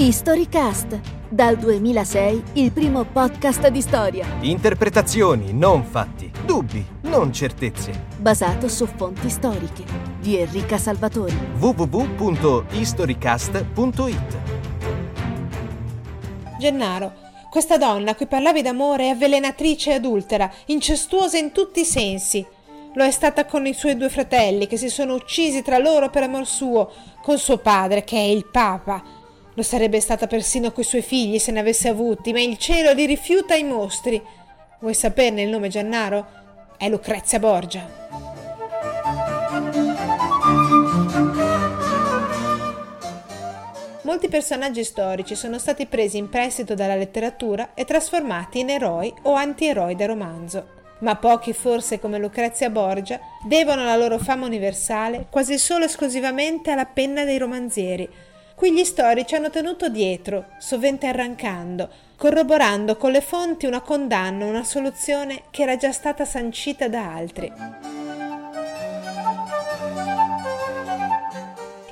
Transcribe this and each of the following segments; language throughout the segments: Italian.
Historycast, dal 2006 il primo podcast di storia, Interpretazioni, non fatti. Dubbi, non certezze. basato su fonti storiche, di Enrica Salvatori. www.historycast.it Gennaro, questa donna a cui parlavi d'amore è avvelenatrice e adultera, incestuosa in tutti i sensi. Lo è stata con i suoi due fratelli che si sono uccisi tra loro per amor suo, con suo padre che è il Papa. Lo sarebbe stata persino coi suoi figli se ne avesse avuti, ma il cielo li rifiuta ai mostri. Vuoi saperne il nome Gennaro? È Lucrezia Borgia. Molti personaggi storici sono stati presi in prestito dalla letteratura e trasformati in eroi o antieroi da romanzo. Ma pochi, forse come Lucrezia Borgia, devono la loro fama universale quasi solo esclusivamente alla penna dei romanzieri. Qui gli storici hanno tenuto dietro, sovente arrancando, corroborando con le fonti una condanna, una soluzione che era già stata sancita da altri.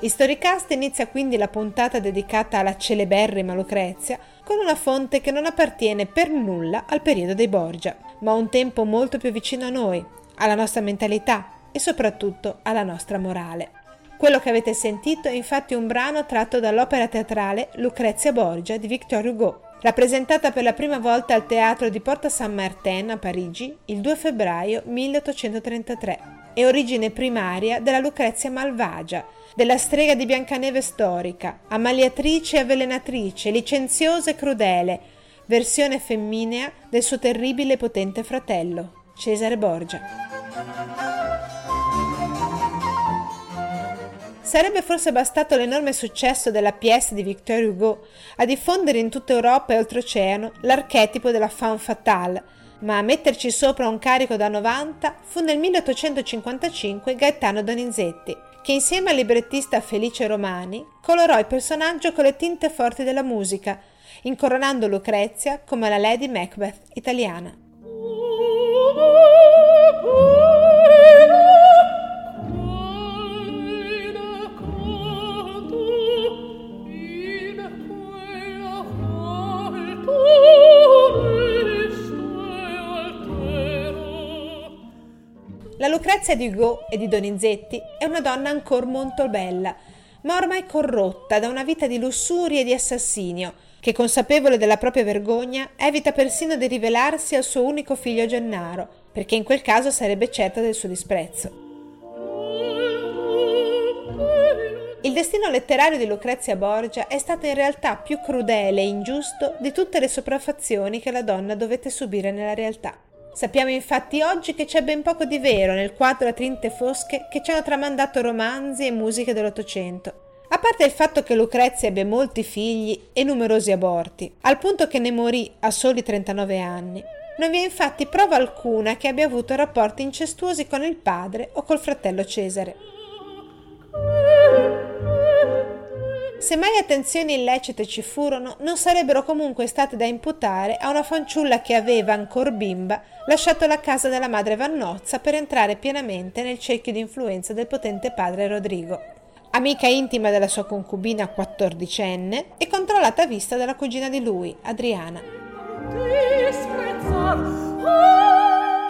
Historicast inizia quindi la puntata dedicata alla celeberrima Lucrezia con una fonte che non appartiene per nulla al periodo dei Borgia, ma a un tempo molto più vicino a noi, alla nostra mentalità e soprattutto alla nostra morale. Quello che avete sentito è infatti un brano tratto dall'opera teatrale Lucrezia Borgia di Victor Hugo, rappresentata per la prima volta al teatro di Porta Saint Martin a Parigi il 2 febbraio 1833. È origine primaria della Lucrezia malvagia, della strega di Biancaneve storica, ammaliatrice e avvelenatrice, licenziosa e crudele, versione femminea del suo terribile e potente fratello, Cesare Borgia. Sarebbe forse bastato l'enorme successo della pièce di Victor Hugo a diffondere in tutta Europa e oltreoceano l'archetipo della femme fatale, ma a metterci sopra un carico da 90 fu nel 1855 Gaetano Donizetti, che insieme al librettista Felice Romani colorò il personaggio con le tinte forti della musica, incoronando Lucrezia come la Lady Macbeth italiana. Lucrezia di Hugo e di Donizetti è una donna ancora molto bella, ma ormai corrotta da una vita di lussuria e di assassinio, che consapevole della propria vergogna evita persino di rivelarsi al suo unico figlio Gennaro, perché in quel caso sarebbe certa del suo disprezzo. Il destino letterario di Lucrezia Borgia è stato in realtà più crudele e ingiusto di tutte le sopraffazioni che la donna dovette subire nella realtà. Sappiamo infatti oggi che c'è ben poco di vero nel quadro a tinte fosche che ci hanno tramandato romanzi e musiche dell'Ottocento. A parte il fatto che Lucrezia ebbe molti figli e numerosi aborti, al punto che ne morì a soli 39 anni, non vi è infatti prova alcuna che abbia avuto rapporti incestuosi con il padre o col fratello Cesare. Se mai attenzioni illecite ci furono, non sarebbero comunque state da imputare a una fanciulla che aveva, ancor bimba, lasciato la casa della madre Vannozza per entrare pienamente nel cerchio di influenza del potente padre Rodrigo. Amica intima della sua concubina quattordicenne e controllata a vista dalla cugina di lui, Adriana.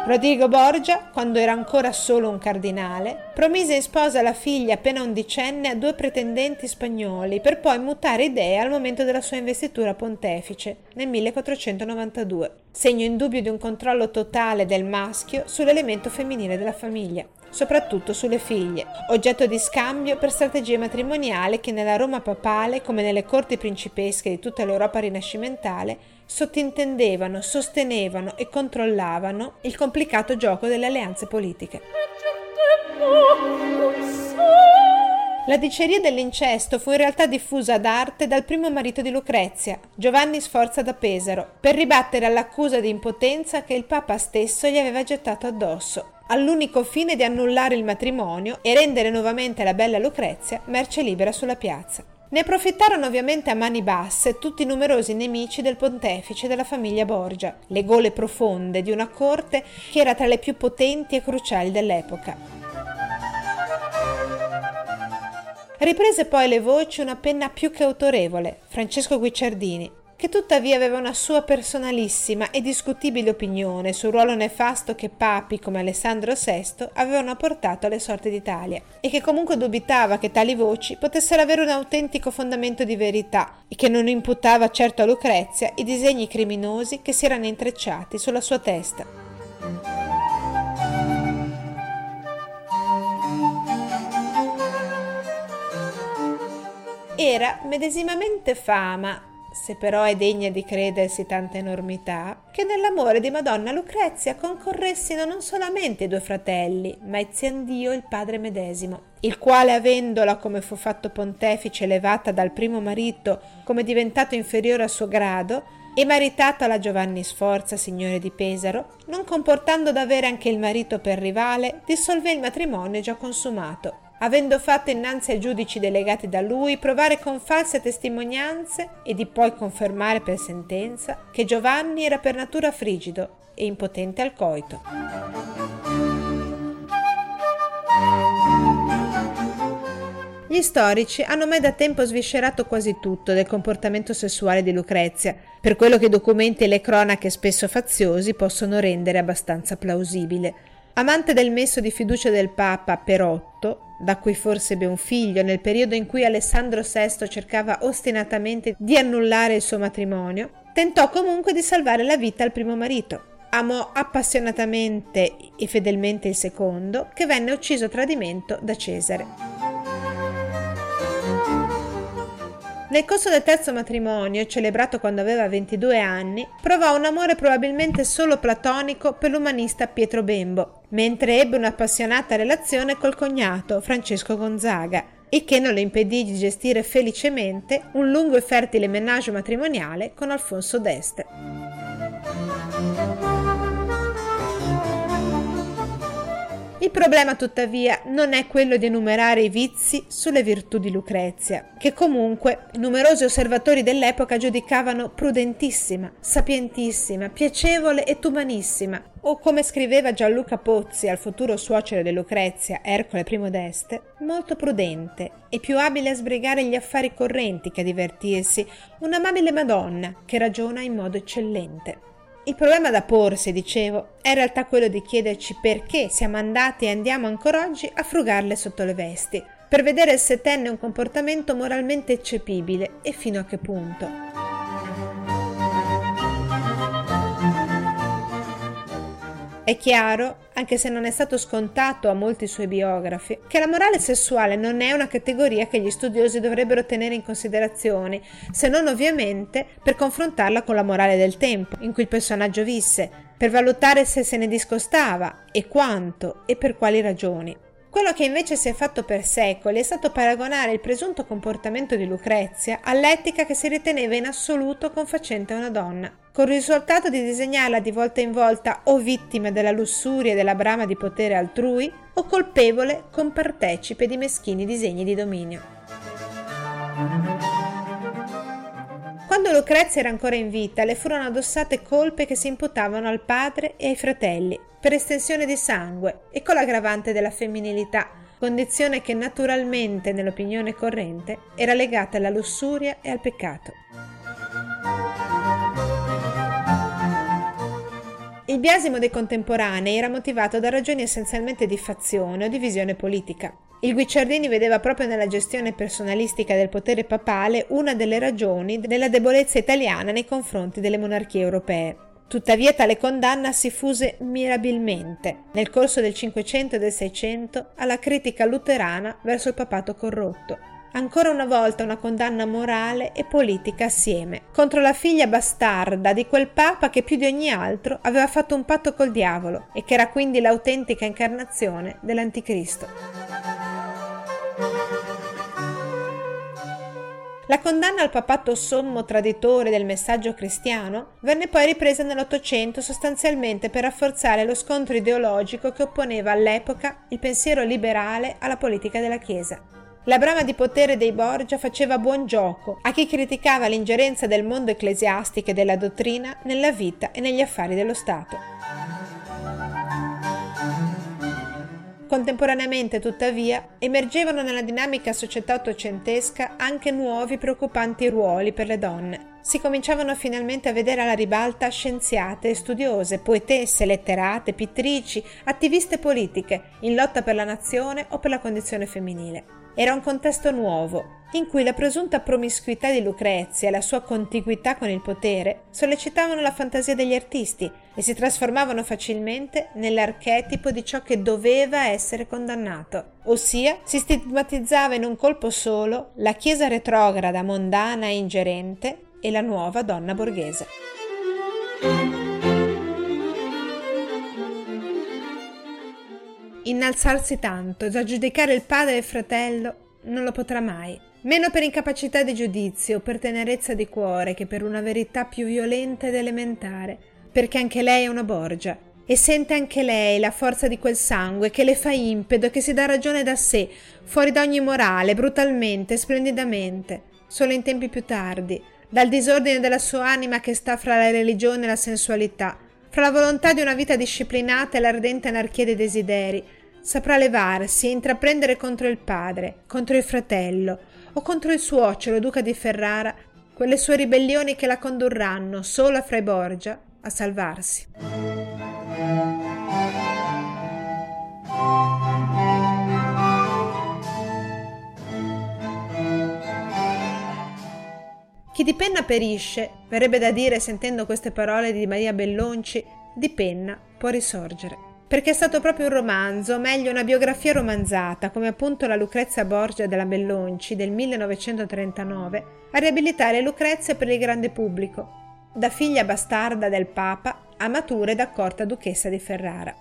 Rodrigo Borgia, quando era ancora solo un cardinale, promise in sposa la figlia appena undicenne a due pretendenti spagnoli per poi mutare idea al momento della sua investitura pontefice nel 1492, segno indubbio di un controllo totale del maschio sull'elemento femminile della famiglia, soprattutto sulle figlie, oggetto di scambio per strategie matrimoniali che nella Roma papale, come nelle corti principesche di tutta l'Europa rinascimentale, sottintendevano, sostenevano e controllavano il complicato gioco delle alleanze politiche. La diceria dell'incesto fu in realtà diffusa ad arte dal primo marito di Lucrezia, Giovanni Sforza da Pesaro, per ribattere all'accusa di impotenza che il Papa stesso gli aveva gettato addosso, all'unico fine di annullare il matrimonio e rendere nuovamente la bella Lucrezia merce libera sulla piazza. Ne approfittarono ovviamente a mani basse tutti i numerosi nemici del pontefice e della famiglia Borgia, le gole profonde di una corte che era tra le più potenti e cruciali dell'epoca. Riprese poi le voci una penna più che autorevole, Francesco Guicciardini, che tuttavia aveva una sua personalissima e discutibile opinione sul ruolo nefasto che papi come Alessandro VI avevano portato alle sorti d'Italia e che comunque dubitava che tali voci potessero avere un autentico fondamento di verità e che non imputava certo a Lucrezia i disegni criminosi che si erano intrecciati sulla sua testa. Era medesimamente fama se però è degna di credersi tanta enormità, che nell'amore di Madonna Lucrezia concorressino non solamente i due fratelli, ma Eziandio il padre medesimo, il quale avendola, come fu fatto pontefice, elevata dal primo marito come diventato inferiore al suo grado, e maritata la Giovanni Sforza, signore di Pesaro, non comportando d'avere anche il marito per rivale, dissolve il matrimonio già consumato avendo fatto innanzi ai giudici delegati da lui provare con false testimonianze e di poi confermare per sentenza che Giovanni era per natura frigido e impotente al coito. Gli storici hanno mai da tempo sviscerato quasi tutto del comportamento sessuale di Lucrezia, per quello che i documenti e le cronache spesso faziosi possono rendere abbastanza plausibile. Amante del messo di fiducia del Papa Perotto, da cui forse ebbe un figlio nel periodo in cui Alessandro VI cercava ostinatamente di annullare il suo matrimonio, tentò comunque di salvare la vita al primo marito. Amò appassionatamente e fedelmente il secondo, che venne ucciso a tradimento da Cesare. Nel corso del terzo matrimonio, celebrato quando aveva 22 anni, provò un amore probabilmente solo platonico per l'umanista Pietro Bembo, mentre ebbe un'appassionata relazione col cognato Francesco Gonzaga, il che non le impedì di gestire felicemente un lungo e fertile menage matrimoniale con Alfonso d'Este. Il problema tuttavia non è quello di enumerare i vizi sulle virtù di Lucrezia, che comunque numerosi osservatori dell'epoca giudicavano prudentissima, sapientissima, piacevole e tumanissima, o come scriveva Gianluca Pozzi al futuro suocero di Lucrezia, Ercole I d'Este, molto prudente e più abile a sbrigare gli affari correnti che a divertirsi, un'amabile Madonna che ragiona in modo eccellente. Il problema da porsi, dicevo, è in realtà quello di chiederci perché siamo andati e andiamo ancora oggi a frugarle sotto le vesti, per vedere se tenne un comportamento moralmente eccepibile e fino a che punto. È chiaro, anche se non è stato scontato a molti suoi biografi, che la morale sessuale non è una categoria che gli studiosi dovrebbero tenere in considerazione, se non ovviamente per confrontarla con la morale del tempo in cui il personaggio visse, per valutare se se ne discostava e quanto e per quali ragioni. Quello che invece si è fatto per secoli è stato paragonare il presunto comportamento di Lucrezia all'etica che si riteneva in assoluto confacente a una donna, con il risultato di disegnarla di volta in volta o vittima della lussuria e della brama di potere altrui o colpevole compartecipe di meschini disegni di dominio. Quando Lucrezia era ancora in vita, le furono addossate colpe che si imputavano al padre e ai fratelli, per estensione di sangue e con l'aggravante della femminilità, condizione che naturalmente nell'opinione corrente era legata alla lussuria e al peccato. Il biasimo dei contemporanei era motivato da ragioni essenzialmente di fazione o di visione politica. Il Guicciardini vedeva proprio nella gestione personalistica del potere papale una delle ragioni della debolezza italiana nei confronti delle monarchie europee. Tuttavia tale condanna si fuse mirabilmente nel corso del Cinquecento e del Seicento alla critica luterana verso il papato corrotto. Ancora una volta una condanna morale e politica assieme, contro la figlia bastarda di quel papa che più di ogni altro aveva fatto un patto col diavolo e che era quindi l'autentica incarnazione dell'anticristo. La condanna al papato sommo traditore del messaggio cristiano venne poi ripresa nell'Ottocento sostanzialmente per rafforzare lo scontro ideologico che opponeva all'epoca il pensiero liberale alla politica della Chiesa. La brama di potere dei Borgia faceva buon gioco a chi criticava l'ingerenza del mondo ecclesiastico e della dottrina nella vita e negli affari dello Stato. Contemporaneamente, tuttavia, emergevano nella dinamica società ottocentesca anche nuovi preoccupanti ruoli per le donne. Si cominciavano finalmente a vedere alla ribalta scienziate, studiose, poetesse, letterate, pittrici, attiviste politiche, in lotta per la nazione o per la condizione femminile. Era un contesto nuovo, in cui la presunta promiscuità di Lucrezia e la sua contiguità con il potere sollecitavano la fantasia degli artisti e si trasformavano facilmente nell'archetipo di ciò che doveva essere condannato, ossia si stigmatizzava in un colpo solo la chiesa retrograda, mondana e ingerente e la nuova donna borghese. Innalzarsi tanto da giudicare il padre e il fratello non lo potrà mai, meno per incapacità di giudizio per tenerezza di cuore che per una verità più violenta ed elementare, perché anche lei è una Borgia e sente anche lei la forza di quel sangue che le fa impeto, che si dà ragione da sé, fuori da ogni morale, brutalmente, splendidamente, solo in tempi più tardi, dal disordine della sua anima che sta fra la religione e la sensualità, fra la volontà di una vita disciplinata e l'ardente anarchia dei desideri, saprà levarsi e intraprendere contro il padre, contro il fratello o contro il suocero duca di Ferrara quelle sue ribellioni che la condurranno sola fra i Borgia a salvarsi. Chi di penna perisce, verrebbe da dire sentendo queste parole di Maria Bellonci, di penna può risorgere perché è stato proprio un romanzo, meglio una biografia romanzata, come appunto la Lucrezia Borgia della Bellonci del 1939, a riabilitare Lucrezia per il grande pubblico, da figlia bastarda del Papa a matura ed accorta duchessa di Ferrara.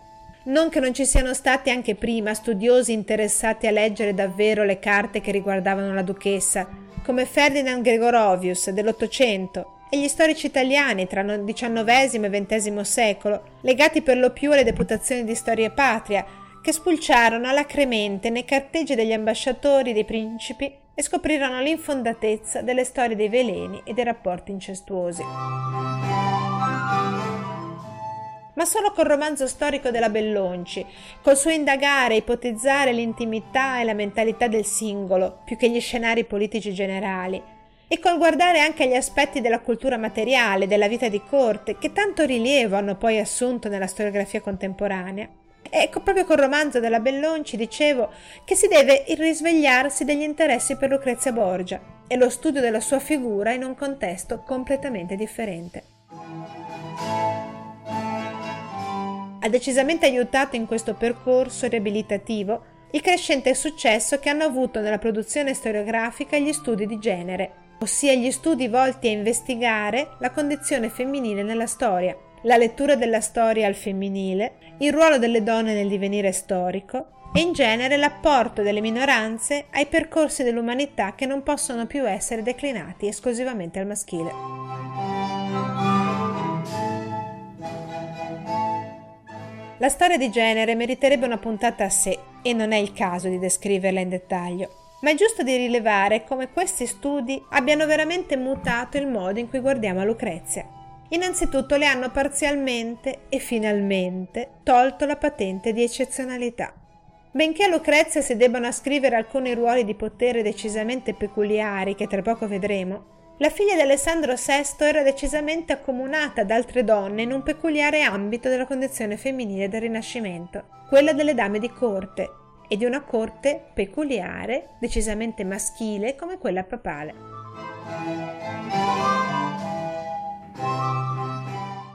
Non che non ci siano stati anche prima studiosi interessati a leggere davvero le carte che riguardavano la duchessa, come Ferdinand Gregorovius dell'Ottocento, e gli storici italiani tra il XIX e XX secolo, legati per lo più alle deputazioni di storia patria, che spulciarono alacremente nei carteggi degli ambasciatori dei principi e scoprirono l'infondatezza delle storie dei veleni e dei rapporti incestuosi. Ma solo col romanzo storico della Bellonci, col suo indagare e ipotizzare l'intimità e la mentalità del singolo, più che gli scenari politici generali, e col guardare anche agli aspetti della cultura materiale, della vita di corte, che tanto rilievo hanno poi assunto nella storiografia contemporanea. Ecco, proprio col romanzo della Bellonci dicevo che si deve il risvegliarsi degli interessi per Lucrezia Borgia e lo studio della sua figura in un contesto completamente differente. Ha decisamente aiutato in questo percorso riabilitativo il crescente successo che hanno avuto nella produzione storiografica gli studi di genere, ossia gli studi volti a investigare la condizione femminile nella storia, la lettura della storia al femminile, il ruolo delle donne nel divenire storico e in genere l'apporto delle minoranze ai percorsi dell'umanità che non possono più essere declinati esclusivamente al maschile. La storia di genere meriterebbe una puntata a sé e non è il caso di descriverla in dettaglio ma è giusto di rilevare come questi studi abbiano veramente mutato il modo in cui guardiamo a Lucrezia. Innanzitutto le hanno parzialmente e finalmente tolto la patente di eccezionalità. Benché a Lucrezia si debbano ascrivere alcuni ruoli di potere decisamente peculiari che tra poco vedremo, la figlia di Alessandro VI era decisamente accomunata ad altre donne in un peculiare ambito della condizione femminile del Rinascimento, quella delle dame di corte, e di una corte peculiare, decisamente maschile come quella papale.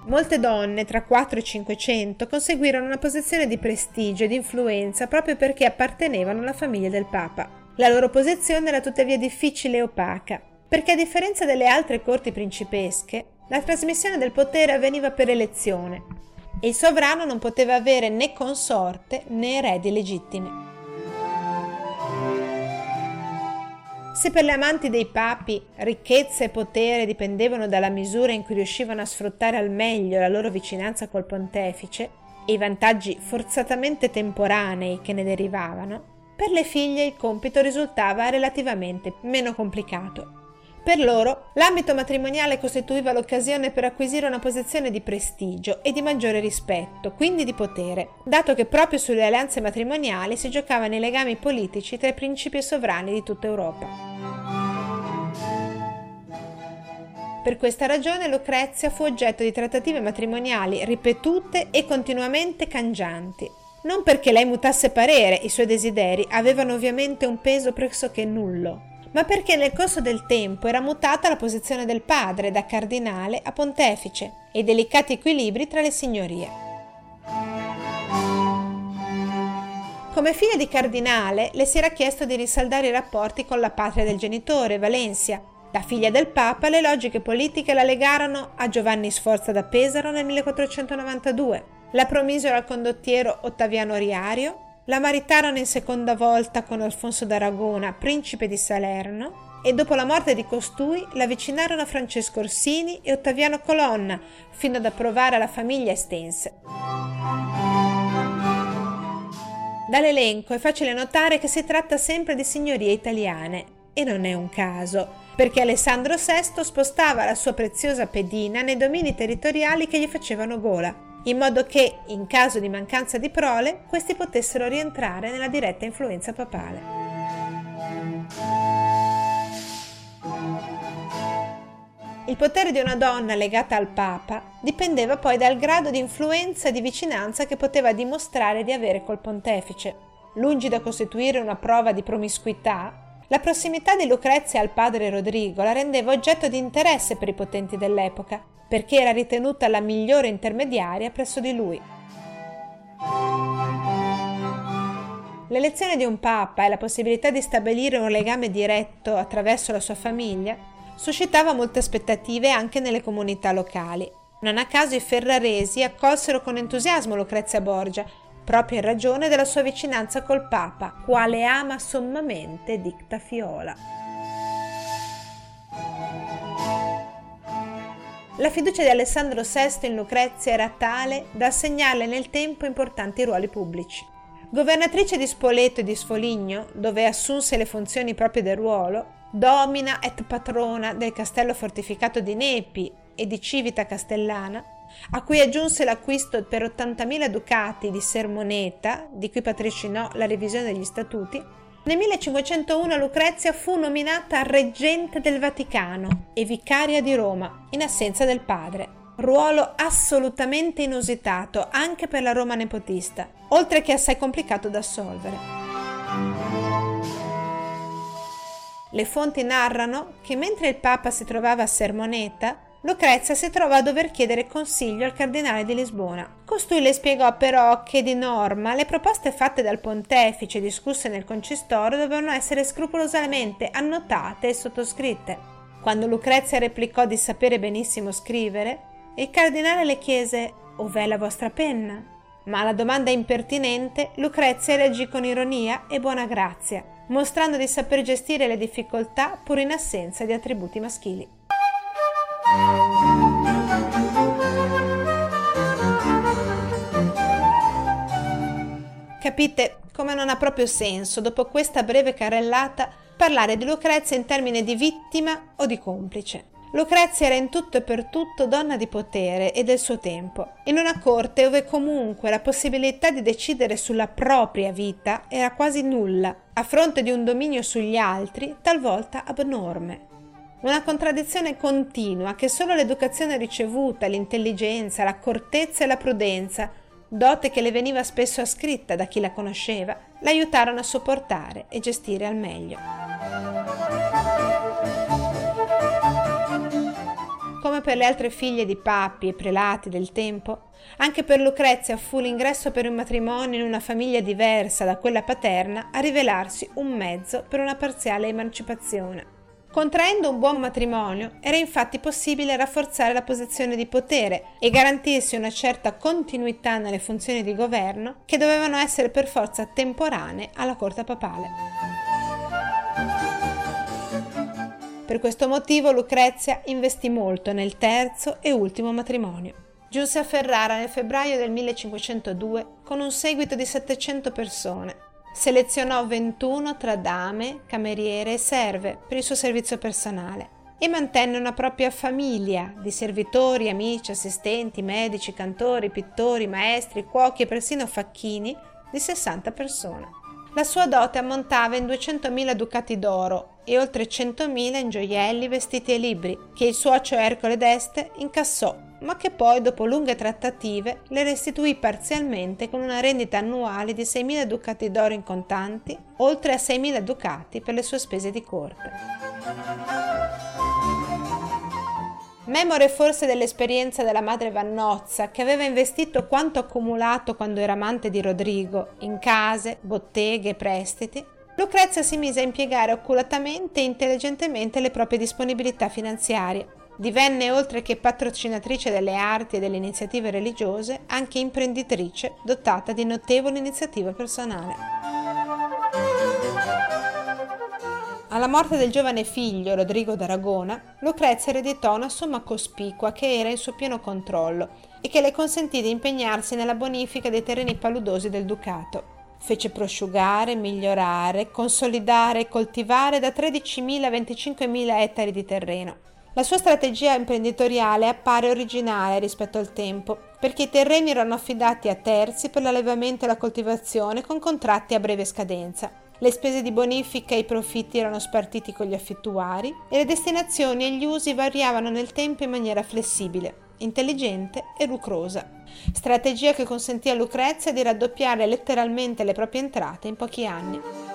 Molte donne, tra 4 e 500, conseguirono una posizione di prestigio e di influenza proprio perché appartenevano alla famiglia del Papa. La loro posizione era tuttavia difficile e opaca, perché a differenza delle altre corti principesche, la trasmissione del potere avveniva per elezione il sovrano non poteva avere né consorte né eredi legittimi. Se per le amanti dei papi ricchezza e potere dipendevano dalla misura in cui riuscivano a sfruttare al meglio la loro vicinanza col pontefice e i vantaggi forzatamente temporanei che ne derivavano, per le figlie il compito risultava relativamente meno complicato Per loro, l'ambito matrimoniale costituiva l'occasione per acquisire una posizione di prestigio e di maggiore rispetto, quindi di potere, dato che proprio sulle alleanze matrimoniali si giocavano i legami politici tra i principi e sovrani di tutta Europa. Per questa ragione Lucrezia fu oggetto di trattative matrimoniali ripetute e continuamente cangianti. Non perché lei mutasse parere, i suoi desideri avevano ovviamente un peso pressoché nullo, ma perché nel corso del tempo era mutata la posizione del padre da cardinale a pontefice e delicati equilibri tra le signorie. Come figlia di cardinale le si era chiesto di risaldare i rapporti con la patria del genitore, Valencia. Da figlia del Papa le logiche politiche la legarono a Giovanni Sforza da Pesaro nel 1492, la promisero al condottiero Ottaviano Riario la maritarono in seconda volta con Alfonso d'Aragona, principe di Salerno, e dopo la morte di costui l'avvicinarono a Francesco Orsini e Ottaviano Colonna, fino ad approvare la famiglia estense. Dall'elenco è facile notare che si tratta sempre di signorie italiane, e non è un caso, perché Alessandro VI spostava la sua preziosa pedina nei domini territoriali che gli facevano gola in modo che, in caso di mancanza di prole, questi potessero rientrare nella diretta influenza papale. Il potere di una donna legata al Papa dipendeva poi dal grado di influenza e di vicinanza che poteva dimostrare di avere col pontefice. Lungi da costituire una prova di promiscuità, la prossimità di Lucrezia al padre Rodrigo la rendeva oggetto di interesse per i potenti dell'epoca perché era ritenuta la migliore intermediaria presso di lui. L'elezione di un papa e la possibilità di stabilire un legame diretto attraverso la sua famiglia suscitava molte aspettative anche nelle comunità locali. Non a caso i ferraresi accolsero con entusiasmo Lucrezia Borgia, proprio in ragione della sua vicinanza col Papa, quale ama sommamente dicta Fiola. La fiducia di Alessandro VI in Lucrezia era tale da assegnarle nel tempo importanti ruoli pubblici. Governatrice di Spoleto e di Sfoligno, dove assunse le funzioni proprie del ruolo, domina et patrona del castello fortificato di Nepi e di Civita Castellana, a cui aggiunse l'acquisto per 80.000 ducati di Sermoneta, di cui patrocinò la revisione degli statuti, nel 1501 Lucrezia fu nominata reggente del Vaticano e vicaria di Roma, in assenza del padre. Ruolo assolutamente inusitato anche per la Roma nepotista, oltre che assai complicato da assolvere. Le fonti narrano che mentre il Papa si trovava a Sermoneta, Lucrezia si trova a dover chiedere consiglio al cardinale di Lisbona. Costui le spiegò però che di norma le proposte fatte dal pontefice discusse nel concistoro dovevano essere scrupolosamente annotate e sottoscritte. Quando Lucrezia replicò di sapere benissimo scrivere, il cardinale le chiese Ov'è la vostra penna? Ma alla domanda impertinente Lucrezia reagì con ironia e buona grazia, mostrando di saper gestire le difficoltà pur in assenza di attributi maschili. Capite come non ha proprio senso, dopo questa breve carrellata, parlare di Lucrezia in termini di vittima o di complice. Lucrezia era in tutto e per tutto donna di potere e del suo tempo, in una corte dove comunque la possibilità di decidere sulla propria vita era quasi nulla, a fronte di un dominio sugli altri talvolta abnorme. Una contraddizione continua che solo l'educazione ricevuta, l'intelligenza, l'accortezza e la prudenza, dote che le veniva spesso ascritta da chi la conosceva, l'aiutarono a sopportare e gestire al meglio. Come per le altre figlie di papi e prelati del tempo, anche per Lucrezia fu l'ingresso per un matrimonio in una famiglia diversa da quella paterna a rivelarsi un mezzo per una parziale emancipazione. Contraendo un buon matrimonio era infatti possibile rafforzare la posizione di potere e garantirsi una certa continuità nelle funzioni di governo che dovevano essere per forza temporanee alla corte papale. Per questo motivo Lucrezia investì molto nel terzo e ultimo matrimonio. Giunse a Ferrara nel febbraio del 1502 con un seguito di 700 persone Selezionò 21 tra dame, cameriere e serve per il suo servizio personale e mantenne una propria famiglia di servitori, amici, assistenti, medici, cantori, pittori, maestri, cuochi e persino facchini di 60 persone. La sua dote ammontava in 200.000 ducati d'oro e oltre 100.000 in gioielli, vestiti e libri, che il suocero Ercole d'Este incassò, ma che poi, dopo lunghe trattative, le restituì parzialmente con una rendita annuale di 6.000 ducati d'oro in contanti, oltre a 6.000 ducati per le sue spese di corte. Memore forse dell'esperienza della madre Vannozza, che aveva investito quanto accumulato quando era amante di Rodrigo, in case, botteghe e prestiti, Lucrezia si mise a impiegare oculatamente e intelligentemente le proprie disponibilità finanziarie. Divenne, oltre che patrocinatrice delle arti e delle iniziative religiose, anche imprenditrice dotata di notevole iniziativa personale. Alla morte del giovane figlio Rodrigo d'Aragona, Lucrezia ereditò una somma cospicua che era in suo pieno controllo e che le consentì di impegnarsi nella bonifica dei terreni paludosi del ducato. Fece prosciugare, migliorare, consolidare e coltivare da 13.000 a 25.000 ettari di terreno. La sua strategia imprenditoriale appare originale rispetto al tempo, perché i terreni erano affidati a terzi per l'allevamento e la coltivazione con contratti a breve scadenza. Le spese di bonifica e i profitti erano spartiti con gli affittuari e le destinazioni e gli usi variavano nel tempo in maniera flessibile, intelligente e lucrosa. Strategia che consentì a Lucrezia di raddoppiare letteralmente le proprie entrate in pochi anni.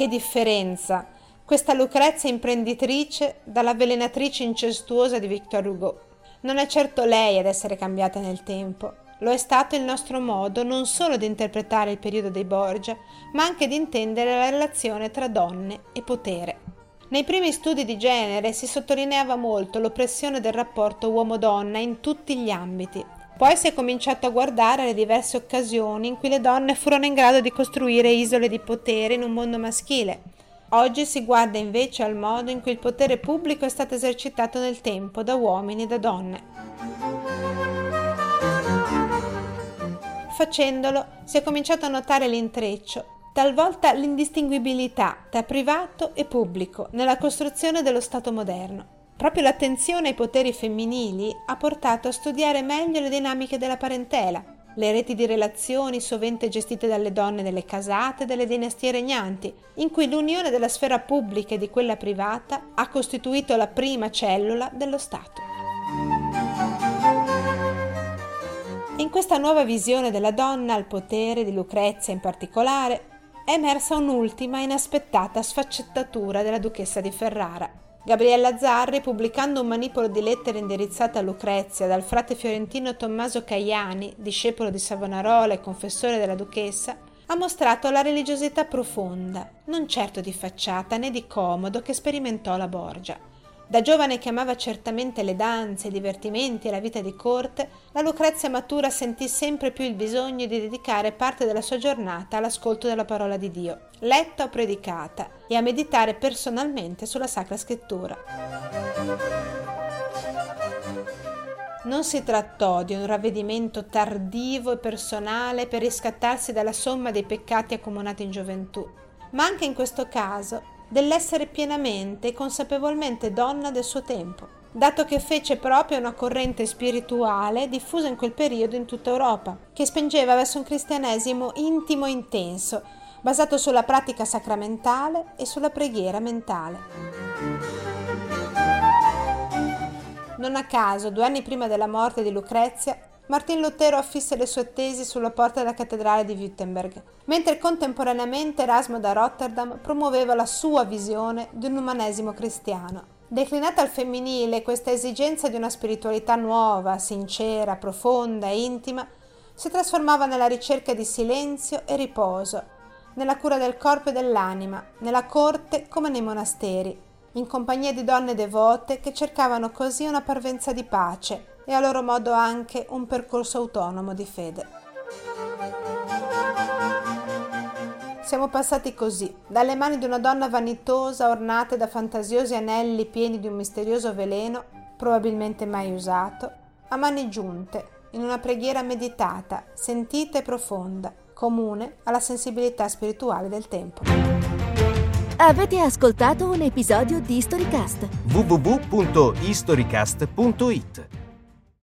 Che differenza questa Lucrezia imprenditrice dall'avvelenatrice incestuosa di Victor Hugo. Non è certo lei ad essere cambiata nel tempo, lo è stato il nostro modo non solo di interpretare il periodo dei Borgia, ma anche di intendere la relazione tra donne e potere. Nei primi studi di genere si sottolineava molto l'oppressione del rapporto uomo-donna in tutti gli ambiti. Poi si è cominciato a guardare le diverse occasioni in cui le donne furono in grado di costruire isole di potere in un mondo maschile. Oggi si guarda invece al modo in cui il potere pubblico è stato esercitato nel tempo da uomini e da donne. facendolo si è cominciato a notare l'intreccio, talvolta l'indistinguibilità tra privato e pubblico nella costruzione dello Stato moderno. Proprio l'attenzione ai poteri femminili ha portato a studiare meglio le dinamiche della parentela, le reti di relazioni sovente gestite dalle donne delle casate e delle dinastie regnanti, in cui l'unione della sfera pubblica e di quella privata ha costituito la prima cellula dello Stato. In questa nuova visione della donna al potere, di Lucrezia in particolare, è emersa un'ultima inaspettata sfaccettatura della duchessa di Ferrara. Gabriella Zarri, pubblicando un manipolo di lettere indirizzate a Lucrezia dal frate fiorentino Tommaso Caiani, discepolo di Savonarola e confessore della duchessa, ha mostrato la religiosità profonda, non certo di facciata né di comodo, che sperimentò la Borgia. Da giovane che amava certamente le danze, i divertimenti e la vita di corte, la Lucrezia matura sentì sempre più il bisogno di dedicare parte della sua giornata all'ascolto della parola di Dio, letta o predicata, e a meditare personalmente sulla Sacra Scrittura. Non si trattò di un ravvedimento tardivo e personale per riscattarsi dalla somma dei peccati accumulati in gioventù, ma anche in questo caso dell'essere pienamente e consapevolmente donna del suo tempo, dato che fece proprio una corrente spirituale diffusa in quel periodo in tutta Europa, che spingeva verso un cristianesimo intimo e intenso, basato sulla pratica sacramentale e sulla preghiera mentale. Non a caso, due anni prima della morte di Lucrezia, Martin Lutero affisse le sue tesi sulla porta della cattedrale di Wittenberg, mentre contemporaneamente Erasmo da Rotterdam promuoveva la sua visione di un umanesimo cristiano. Declinata al femminile, questa esigenza di una spiritualità nuova, sincera, profonda e intima si trasformava nella ricerca di silenzio e riposo, nella cura del corpo e dell'anima, nella corte come nei monasteri, in compagnia di donne devote che cercavano così una parvenza di pace, e a loro modo anche un percorso autonomo di fede. Siamo passati così, dalle mani di una donna vanitosa ornate da fantasiosi anelli pieni di un misterioso veleno, probabilmente mai usato, a mani giunte, in una preghiera meditata, sentita e profonda, comune alla sensibilità spirituale del tempo. Avete ascoltato un episodio di Storycast? www.historycast.it